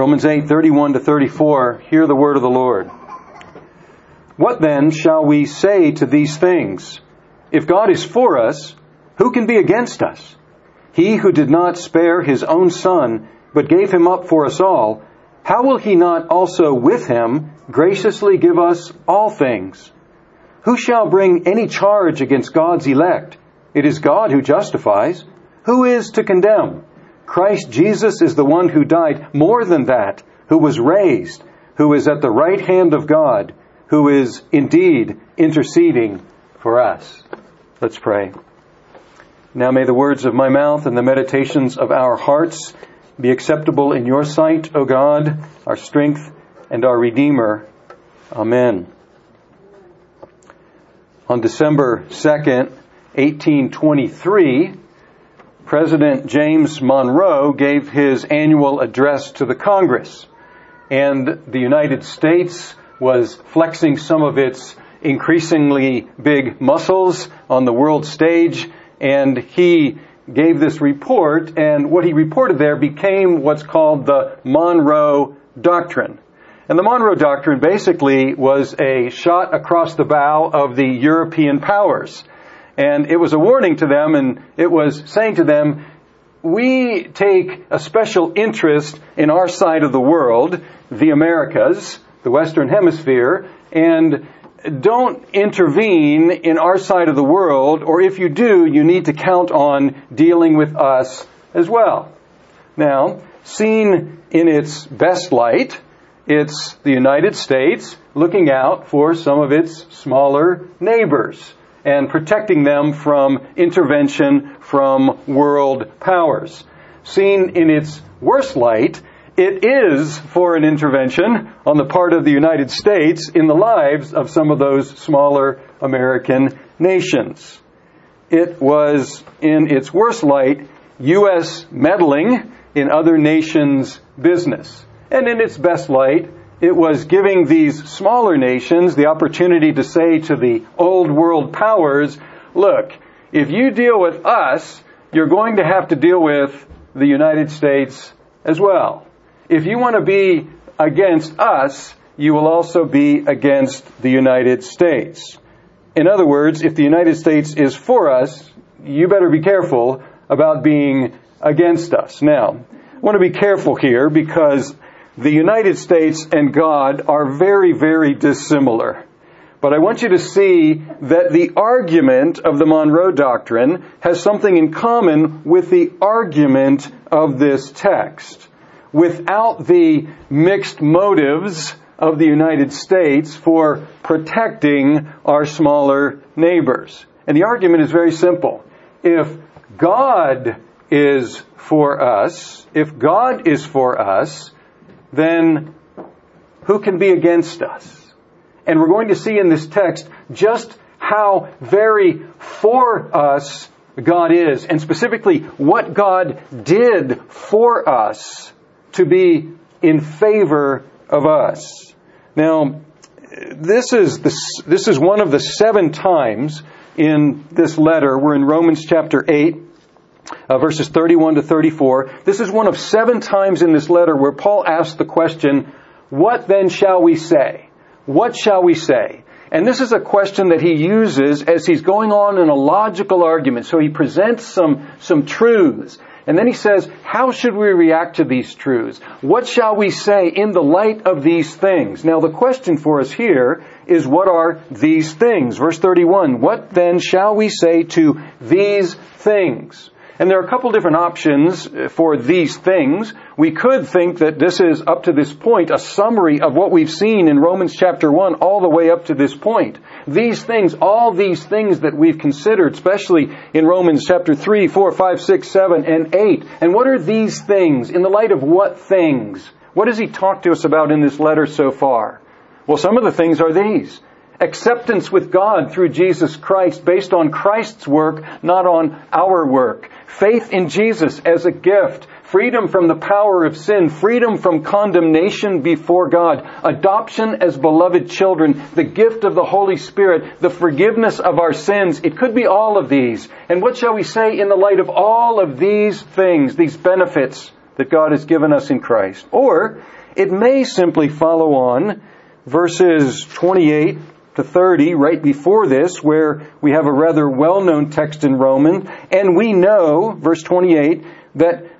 Romans 8, 31 to 34, hear the word of the Lord. What then shall we say to these things? If God is for us, who can be against us? He who did not spare his own son, but gave him up for us all, how will he not also with him graciously give us all things? Who shall bring any charge against God's elect? It is God who justifies. Who is to condemn? Christ Jesus is the one who died, more than that, who was raised, who is at the right hand of God, who is indeed interceding for us. Let's pray. Now may the words of my mouth and the meditations of our hearts be acceptable in your sight, O God, our strength and our Redeemer. Amen. On December 2nd, 1823, President James Monroe gave his annual address to the Congress. And the United States was flexing some of its increasingly big muscles on the world stage. And he gave this report, and what he reported there became what's called the Monroe Doctrine. And the Monroe Doctrine basically was a shot across the bow of the European powers. And it was a warning to them, and it was saying to them, we take a special interest in our side of the world, the Americas, the Western Hemisphere, and don't intervene in our side of the world, or if you do, you need to count on dealing with us as well. Now, seen in its best light, it's the United States looking out for some of its smaller neighbors and protecting them from intervention from world powers. Seen in its worst light, it is foreign intervention on the part of the United States in the lives of some of those smaller American nations. It was, in its worst light, U.S. meddling in other nations' business. And in its best light, it was giving these smaller nations the opportunity to say to the old world powers, look, if you deal with us, you're going to have to deal with the United States as well. If you want to be against us, you will also be against the United States. In other words, if the United States is for us, you better be careful about being against us. Now, I want to be careful here because the United States and God are very, very dissimilar. But I want you to see that the argument of the Monroe Doctrine has something in common with the argument of this text. Without the mixed motives of the United States for protecting our smaller neighbors. And the argument is very simple. If God is for us, if God is for us, then who can be against us? And we're going to see in this text just how very for us God is, and specifically what God did for us to be in favor of us. Now, this is the, this is one of the seven times in this letter. We're in Romans chapter 8 uh, verses 31 to 34. This is one of seven times in this letter where Paul asks the question, what then shall we say? What shall we say? And this is a question that he uses as he's going on in a logical argument. So he presents some, some truths. And then he says, how should we react to these truths? What shall we say in the light of these things? Now the question for us here is what are these things? Verse 31, what then shall we say to these things? And there are a couple different options uh, for these things. We could think that this is up to this point a summary of what we've seen in Romans chapter 1 all the way up to this point. These things, all these things that we've considered, especially in Romans chapter 3, 4, 5, 6, 7, and 8. And what are these things? In the light of what things? What does he talk to us about in this letter so far? Well, some of the things are these acceptance with God through Jesus Christ based on Christ's work, not on our work. Faith in Jesus as a gift. Freedom from the power of sin. Freedom from condemnation before God. Adoption as beloved children. The gift of the Holy Spirit. The forgiveness of our sins. It could be all of these. And what shall we say in the light of all of these things, these benefits that God has given us in Christ. Or it may simply follow on verses 28 to 30 right before this where we have a rather well-known text in Roman and we know, verse 28, that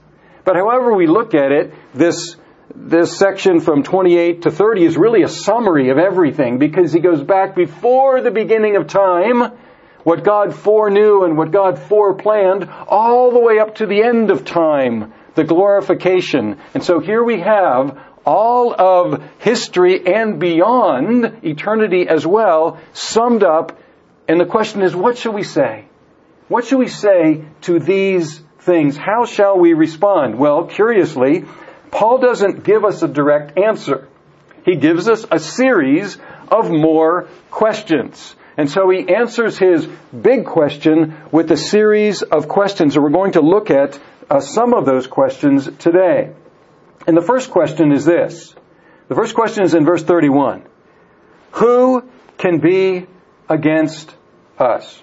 But however we look at it, this, this section from 28 to 30 is really a summary of everything because he goes back before the beginning of time, what God foreknew and what God foreplanned, all the way up to the end of time, the glorification. And so here we have all of history and beyond eternity as well summed up. And the question is, what should we say? What should we say to these things, how shall we respond? Well, curiously, Paul doesn't give us a direct answer. He gives us a series of more questions. And so he answers his big question with a series of questions, and we're going to look at uh, some of those questions today. And the first question is this. The first question is in verse 31. Who can be against us?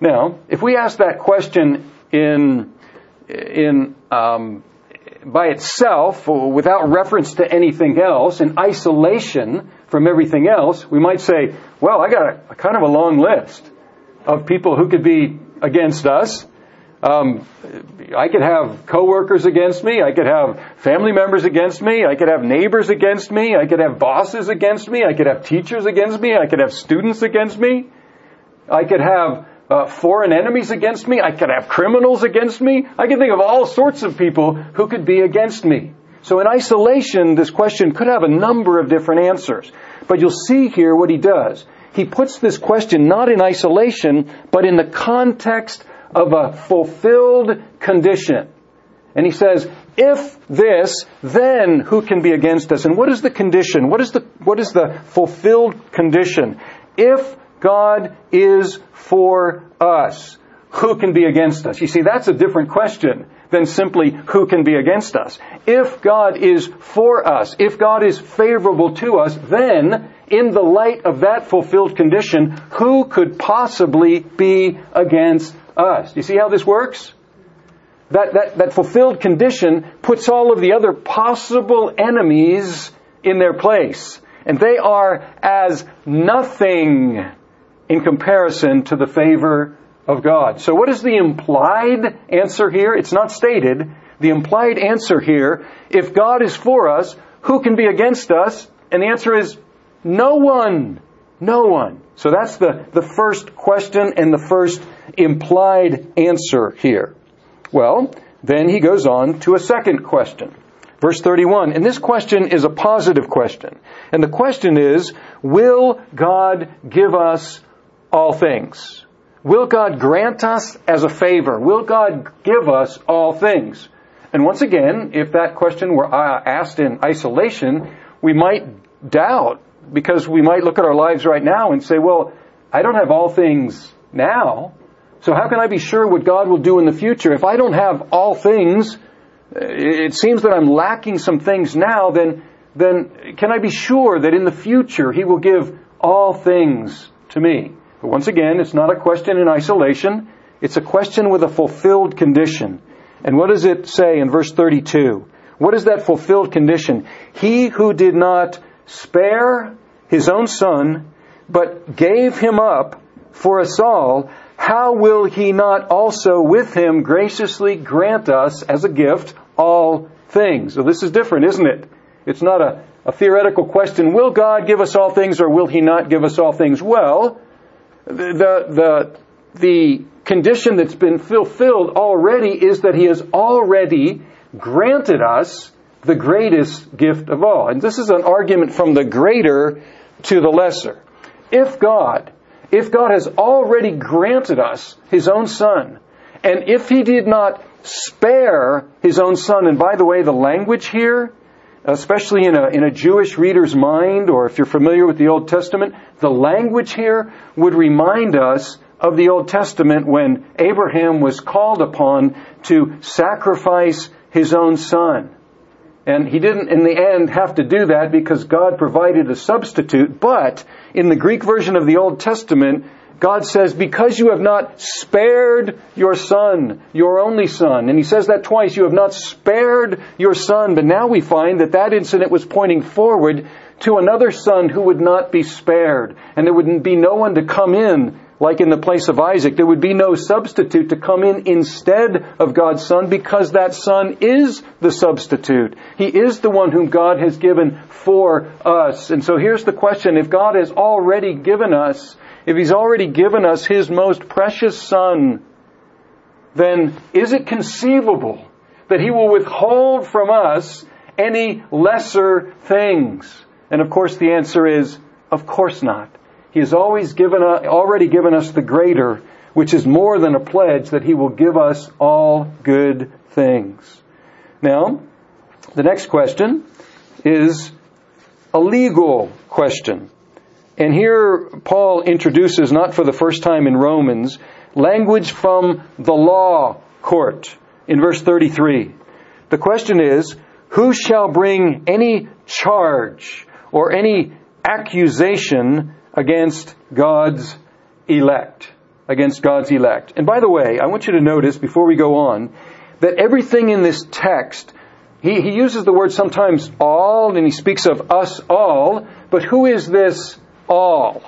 Now, if we ask that question in in um, by itself, without reference to anything else, in isolation from everything else, we might say, well, I got a, a kind of a long list of people who could be against us. Um, I could have coworkers against me. I could have family members against me. I could have neighbors against me. I could have bosses against me. I could have teachers against me. I could have students against me. I could have uh, foreign enemies against me. I could have criminals against me. I can think of all sorts of people who could be against me. So in isolation, this question could have a number of different answers. But you'll see here what he does. He puts this question not in isolation, but in the context of a fulfilled condition. And he says, if this, then who can be against us? And what is the condition? What is the, what is the fulfilled condition? If God is for us. Who can be against us? You see, that's a different question than simply who can be against us. If God is for us, if God is favorable to us, then in the light of that fulfilled condition, who could possibly be against us? You see how this works? That, that, that fulfilled condition puts all of the other possible enemies in their place. And they are as nothing in comparison to the favor of God. So what is the implied answer here? It's not stated. The implied answer here, if God is for us, who can be against us? And the answer is no one. No one. So that's the, the first question and the first implied answer here. Well, then he goes on to a second question. Verse 31. And this question is a positive question. And the question is, will God give us all things? Will God grant us as a favor? Will God give us all things? And once again, if that question were uh, asked in isolation, we might doubt because we might look at our lives right now and say, well, I don't have all things now. So how can I be sure what God will do in the future? If I don't have all things, it seems that I'm lacking some things now, then, then can I be sure that in the future He will give all things to me? But once again, it's not a question in isolation. It's a question with a fulfilled condition. And what does it say in verse 32? What is that fulfilled condition? He who did not spare his own son, but gave him up for us all, how will he not also with him graciously grant us as a gift all things? So this is different, isn't it? It's not a, a theoretical question. Will God give us all things or will he not give us all things? Well, the, the, the condition that's been fulfilled already is that He has already granted us the greatest gift of all. And this is an argument from the greater to the lesser. If God, if God has already granted us His own Son, and if He did not spare His own Son, and by the way, the language here especially in a, in a Jewish reader's mind, or if you're familiar with the Old Testament, the language here would remind us of the Old Testament when Abraham was called upon to sacrifice his own son. And he didn't, in the end, have to do that because God provided a substitute. But in the Greek version of the Old Testament, God says, because you have not spared your son, your only son, and he says that twice, you have not spared your son, but now we find that that incident was pointing forward to another son who would not be spared, and there would be no one to come in like in the place of Isaac. There would be no substitute to come in instead of God's son because that son is the substitute. He is the one whom God has given for us. And so here's the question. If God has already given us if He's already given us His most precious Son, then is it conceivable that He will withhold from us any lesser things? And of course the answer is, of course not. He has always given us, already given us the greater, which is more than a pledge that He will give us all good things. Now, the next question is a legal question. And here Paul introduces, not for the first time in Romans, language from the law court in verse 33. The question is, who shall bring any charge or any accusation against God's elect? Against God's elect. And by the way, I want you to notice before we go on that everything in this text, he, he uses the word sometimes all and he speaks of us all, but who is this all?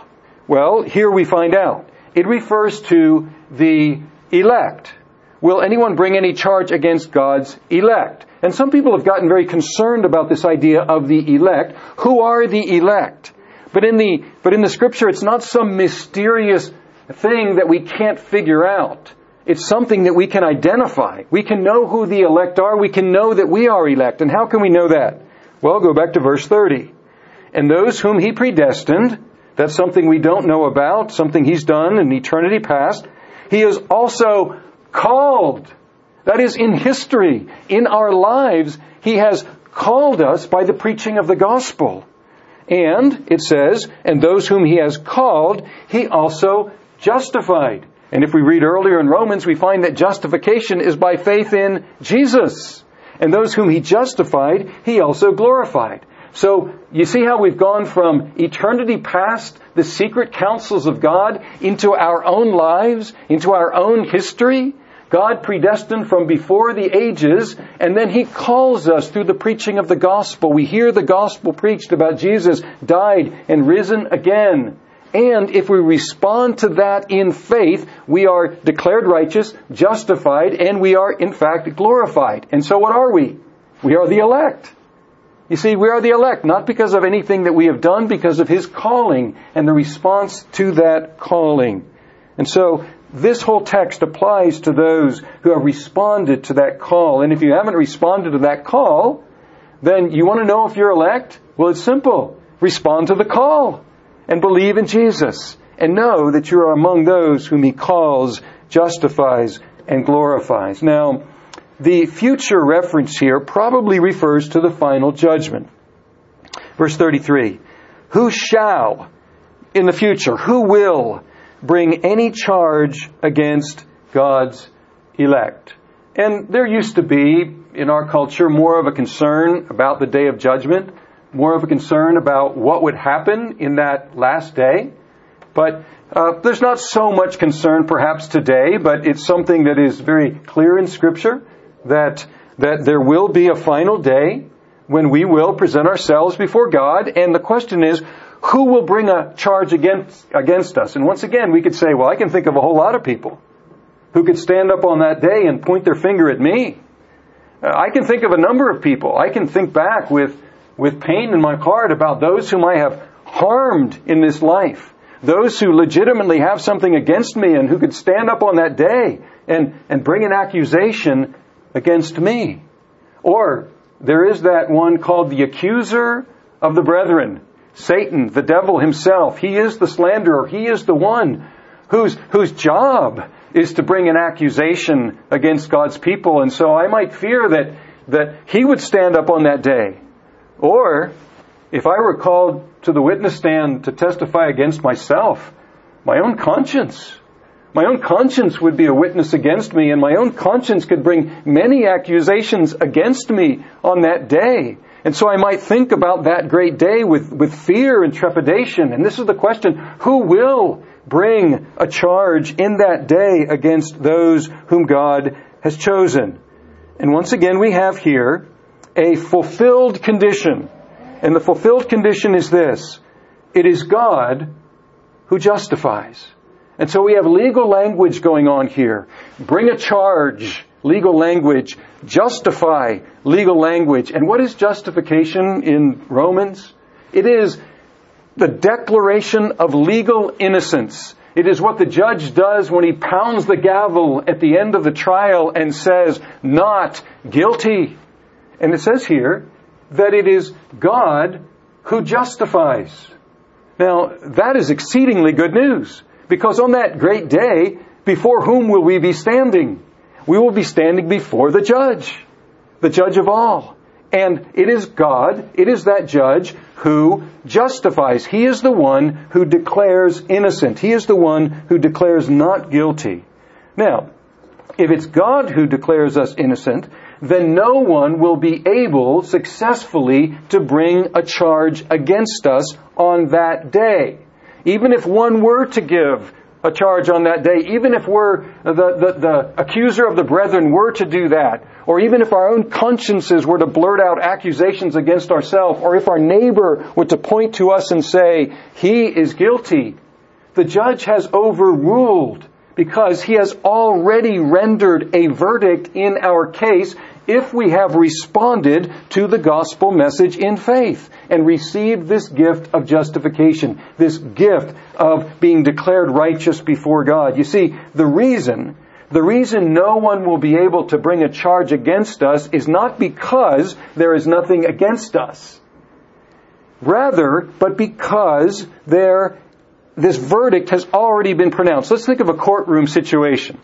Well, here we find out. It refers to the elect. Will anyone bring any charge against God's elect? And some people have gotten very concerned about this idea of the elect. Who are the elect? But in the, but in the scripture, it's not some mysterious thing that we can't figure out. It's something that we can identify. We can know who the elect are. We can know that we are elect. And how can we know that? Well, go back to verse 30. And those whom he predestined, that's something we don't know about, something he's done in eternity past. He is also called. That is in history, in our lives, he has called us by the preaching of the gospel. And it says, and those whom he has called, he also justified. And if we read earlier in Romans, we find that justification is by faith in Jesus. And those whom he justified, he also glorified. So you see how we've gone from eternity past, the secret counsels of God, into our own lives, into our own history? God predestined from before the ages, and then He calls us through the preaching of the gospel. We hear the gospel preached about Jesus died and risen again. And if we respond to that in faith, we are declared righteous, justified, and we are in fact glorified. And so what are we? We are the elect. You see, we are the elect, not because of anything that we have done, because of His calling and the response to that calling. And so, this whole text applies to those who have responded to that call. And if you haven't responded to that call, then you want to know if you're elect? Well, it's simple. Respond to the call and believe in Jesus and know that you are among those whom He calls, justifies, and glorifies. Now, the future reference here probably refers to the final judgment. Verse 33. Who shall, in the future, who will bring any charge against God's elect? And there used to be, in our culture, more of a concern about the day of judgment, more of a concern about what would happen in that last day. But uh, there's not so much concern perhaps today, but it's something that is very clear in Scripture that, that there will be a final day when we will present ourselves before God, and the question is, who will bring a charge against, against us? And once again, we could say, well, I can think of a whole lot of people who could stand up on that day and point their finger at me. Uh, I can think of a number of people. I can think back with, with pain in my heart about those whom I have harmed in this life. Those who legitimately have something against me and who could stand up on that day and, and bring an accusation against me. Or there is that one called the accuser of the brethren. Satan, the devil himself. He is the slanderer. He is the one whose, whose job is to bring an accusation against God's people. And so I might fear that, that he would stand up on that day Or, if I were called to the witness stand to testify against myself, my own conscience, my own conscience would be a witness against me, and my own conscience could bring many accusations against me on that day. And so I might think about that great day with, with fear and trepidation. And this is the question, who will bring a charge in that day against those whom God has chosen? And once again, we have here a fulfilled condition. And the fulfilled condition is this. It is God who justifies. And so we have legal language going on here. Bring a charge, legal language. Justify, legal language. And what is justification in Romans? It is the declaration of legal innocence. It is what the judge does when he pounds the gavel at the end of the trial and says, not guilty. And it says here that it is God who justifies. Now, that is exceedingly good news. Because on that great day, before whom will we be standing? We will be standing before the judge, the judge of all. And it is God, it is that judge who justifies. He is the one who declares innocent. He is the one who declares not guilty. Now, if it's God who declares us innocent, then no one will be able successfully to bring a charge against us on that day. Even if one were to give a charge on that day, even if we're, the, the, the accuser of the brethren were to do that, or even if our own consciences were to blurt out accusations against ourselves, or if our neighbor were to point to us and say, he is guilty, the judge has overruled because he has already rendered a verdict in our case if we have responded to the gospel message in faith and received this gift of justification, this gift of being declared righteous before God. You see, the reason the reason no one will be able to bring a charge against us is not because there is nothing against us. Rather, but because there, this verdict has already been pronounced. Let's think of a courtroom situation.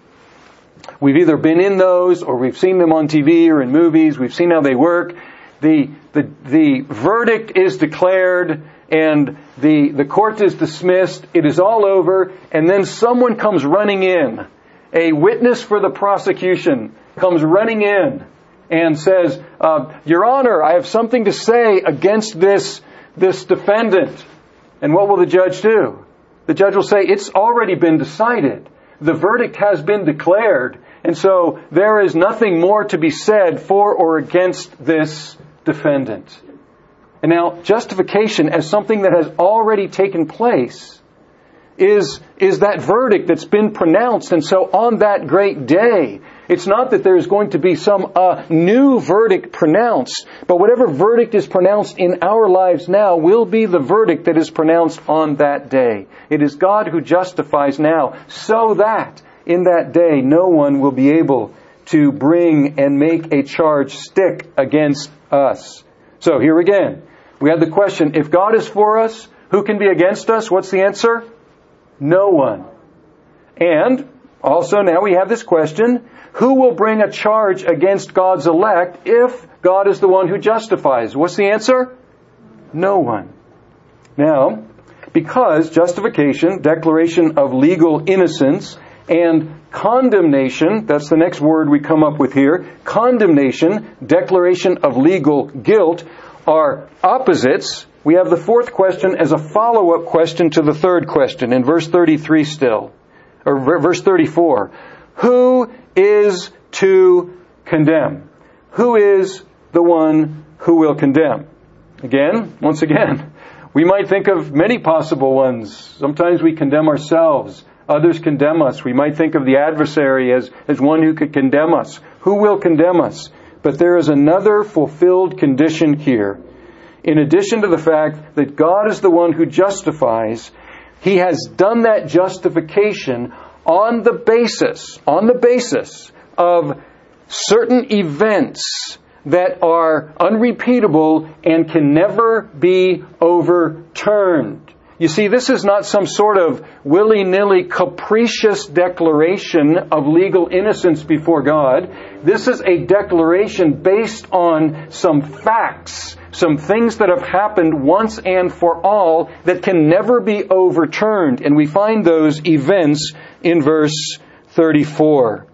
We've either been in those or we've seen them on TV or in movies. We've seen how they work. The, the, the verdict is declared and the, the court is dismissed. It is all over. And then someone comes running in. A witness for the prosecution comes running in and says, uh, Your Honor, I have something to say against this, this defendant. And what will the judge do? The judge will say, It's already been decided. The verdict has been declared, and so there is nothing more to be said for or against this defendant. And now, justification as something that has already taken place is, is that verdict that's been pronounced. And so on that great day, it's not that there's going to be some uh, new verdict pronounced, but whatever verdict is pronounced in our lives now will be the verdict that is pronounced on that day. It is God who justifies now, so that in that day no one will be able to bring and make a charge stick against us. So here again, we have the question, if God is for us, who can be against us? What's the answer? No one. And also now we have this question, who will bring a charge against God's elect if God is the one who justifies? What's the answer? No one. Now, because justification, declaration of legal innocence, and condemnation, that's the next word we come up with here, condemnation, declaration of legal guilt, are opposites. We have the fourth question as a follow-up question to the third question in verse 33 still, or verse 34. Who is to condemn? Who is the one who will condemn? Again, once again, we might think of many possible ones. Sometimes we condemn ourselves. Others condemn us. We might think of the adversary as, as one who could condemn us. Who will condemn us? But there is another fulfilled condition here. In addition to the fact that God is the one who justifies, He has done that justification on the basis, on the basis of certain events that are unrepeatable and can never be overturned. You see, this is not some sort of willy-nilly capricious declaration of legal innocence before God. This is a declaration based on some facts, some things that have happened once and for all that can never be overturned. And we find those events in verse 34.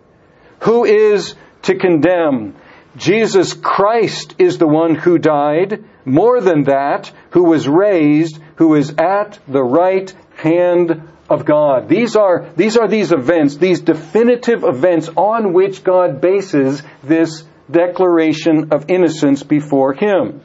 Who is to condemn? Jesus Christ is the one who died. More than that, who was raised, who is at the right hand of God. These are, these are these events, these definitive events on which God bases this declaration of innocence before Him.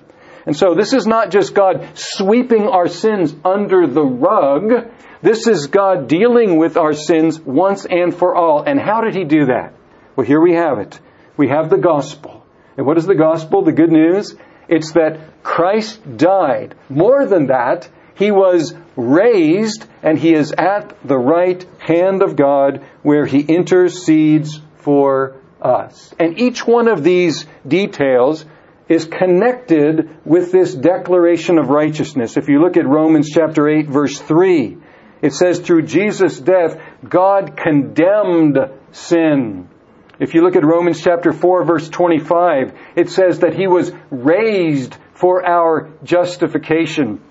And so this is not just God sweeping our sins under the rug. This is God dealing with our sins once and for all. And how did He do that? Well, here we have it. We have the gospel. And what is the gospel? The good news? It's that Christ died. More than that, He was raised and He is at the right hand of God where He intercedes for us. And each one of these details is connected with this declaration of righteousness. If you look at Romans chapter 8 verse 3, it says through Jesus' death, God condemned sin. If you look at Romans chapter 4 verse 25, it says that he was raised for our justification.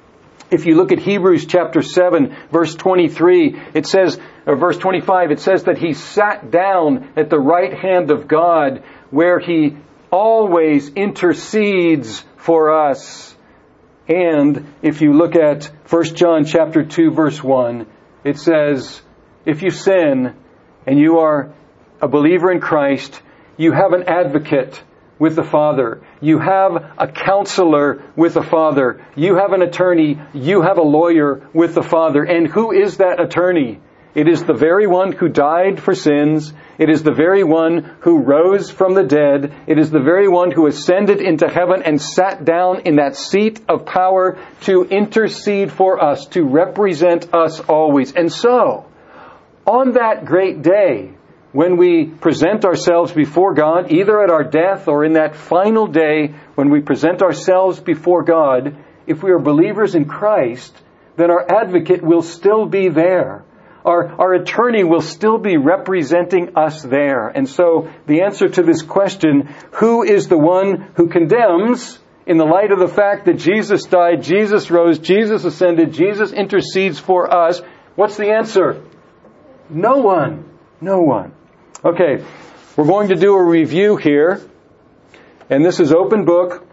If you look at Hebrews chapter 7 verse 23, it says, or verse 25, it says that he sat down at the right hand of God where he always intercedes for us. And if you look at 1 John chapter 2 verse 1, it says, if you sin and you are a believer in Christ, you have an advocate with the Father. You have a counselor with the Father. You have an attorney. You have a lawyer with the Father. And who is that attorney? It is the very one who died for sins. It is the very one who rose from the dead. It is the very one who ascended into heaven and sat down in that seat of power to intercede for us, to represent us always. And so, on that great day, when we present ourselves before God, either at our death or in that final day when we present ourselves before God, if we are believers in Christ, then our advocate will still be there. Our, our attorney will still be representing us there. And so the answer to this question, who is the one who condemns, in the light of the fact that Jesus died, Jesus rose, Jesus ascended, Jesus intercedes for us, what's the answer? No one. No one. Okay, we're going to do a review here, and this is open book,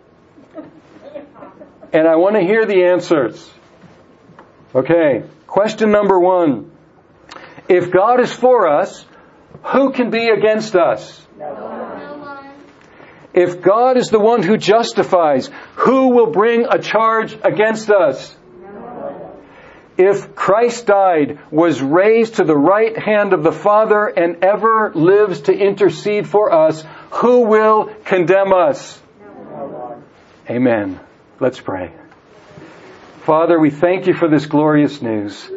and I want to hear the answers. Okay, question number one. If God is for us, who can be against us? If God is the one who justifies, who will bring a charge against us? If Christ died, was raised to the right hand of the Father, and ever lives to intercede for us, who will condemn us? Amen. Let's pray. Father, we thank you for this glorious news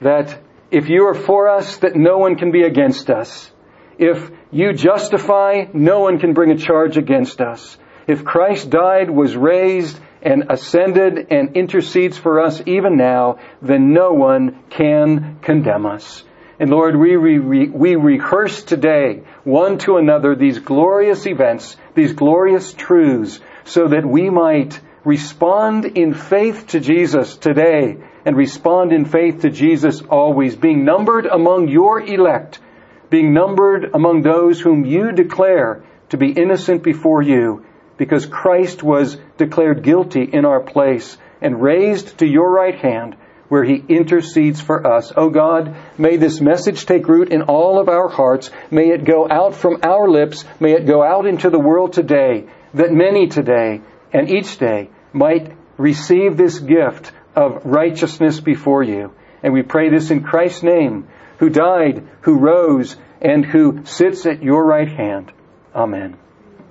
that if you are for us, that no one can be against us. If you justify, no one can bring a charge against us. If Christ died, was raised, and ascended and intercedes for us even now, then no one can condemn us. And Lord, we, we, we rehearse today, one to another, these glorious events, these glorious truths, so that we might respond in faith to Jesus today and respond in faith to Jesus always, being numbered among your elect, being numbered among those whom you declare to be innocent before you because Christ was declared guilty in our place and raised to your right hand where he intercedes for us. Oh God, may this message take root in all of our hearts. May it go out from our lips. May it go out into the world today that many today and each day might receive this gift of righteousness before you. And we pray this in Christ's name, who died, who rose, and who sits at your right hand. Amen.